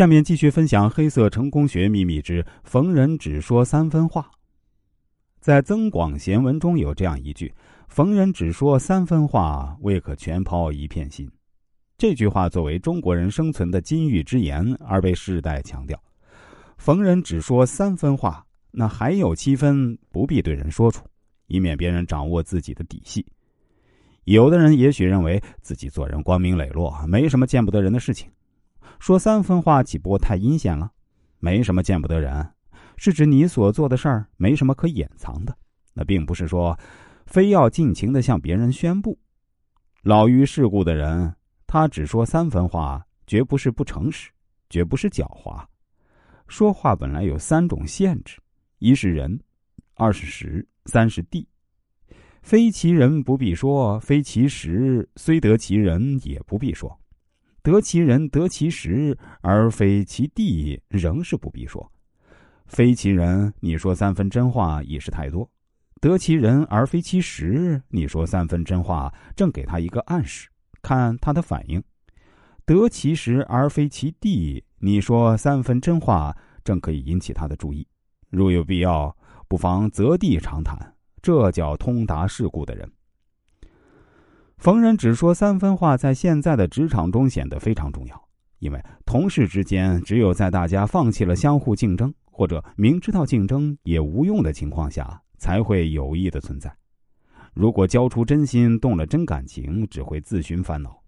下面继续分享黑色成功学秘密之逢人只说三分话。在《增广贤文》中有这样一句：“逢人只说三分话，未可全抛一片心。”这句话作为中国人生存的金玉之言而被世代强调。逢人只说三分话，那还有七分不必对人说出，以免别人掌握自己的底细。有的人也许认为自己做人光明磊落，没什么见不得人的事情。说三分话岂不太阴险了？没什么见不得人，是指你所做的事儿没什么可掩藏的。那并不是说，非要尽情的向别人宣布。老于世故的人，他只说三分话，绝不是不诚实，绝不是狡猾。说话本来有三种限制：一是人，二是时，三是地。非其人不必说，非其时虽得其人也不必说。得其人得其时，而非其地，仍是不必说。非其人，你说三分真话已是太多；得其人而非其时，你说三分真话，正给他一个暗示，看他的反应。得其时而非其地，你说三分真话，正可以引起他的注意。如有必要，不妨择地长谈，这叫通达世故的人。逢人只说三分话，在现在的职场中显得非常重要。因为同事之间，只有在大家放弃了相互竞争，或者明知道竞争也无用的情况下，才会友谊的存在。如果交出真心，动了真感情，只会自寻烦恼。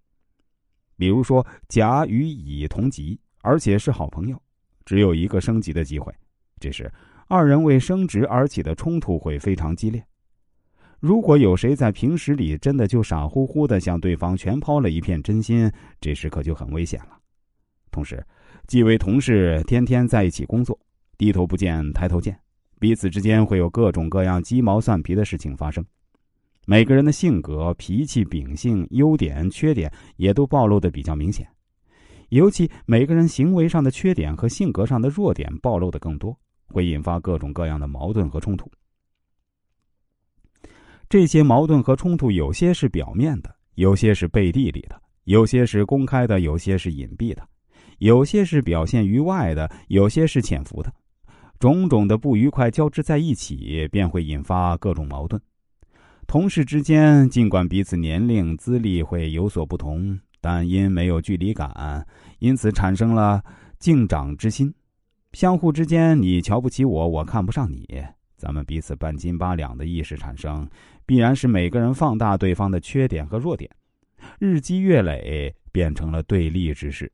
比如说，甲与乙同级，而且是好朋友，只有一个升级的机会，这时二人为升职而起的冲突会非常激烈。如果有谁在平时里真的就傻乎乎的向对方全抛了一片真心，这时可就很危险了。同时，几位同事天天在一起工作，低头不见抬头见，彼此之间会有各种各样鸡毛蒜皮的事情发生。每个人的性格、脾气、秉性、优点、缺点也都暴露的比较明显，尤其每个人行为上的缺点和性格上的弱点暴露的更多，会引发各种各样的矛盾和冲突。这些矛盾和冲突，有些是表面的，有些是背地里的，有些是公开的，有些是隐蔽的，有些是表现于外的，有些是潜伏的。种种的不愉快交织在一起，便会引发各种矛盾。同事之间，尽管彼此年龄、资历会有所不同，但因没有距离感，因此产生了敬长之心。相互之间，你瞧不起我，我看不上你。咱们彼此半斤八两的意识产生，必然是每个人放大对方的缺点和弱点，日积月累变成了对立之势。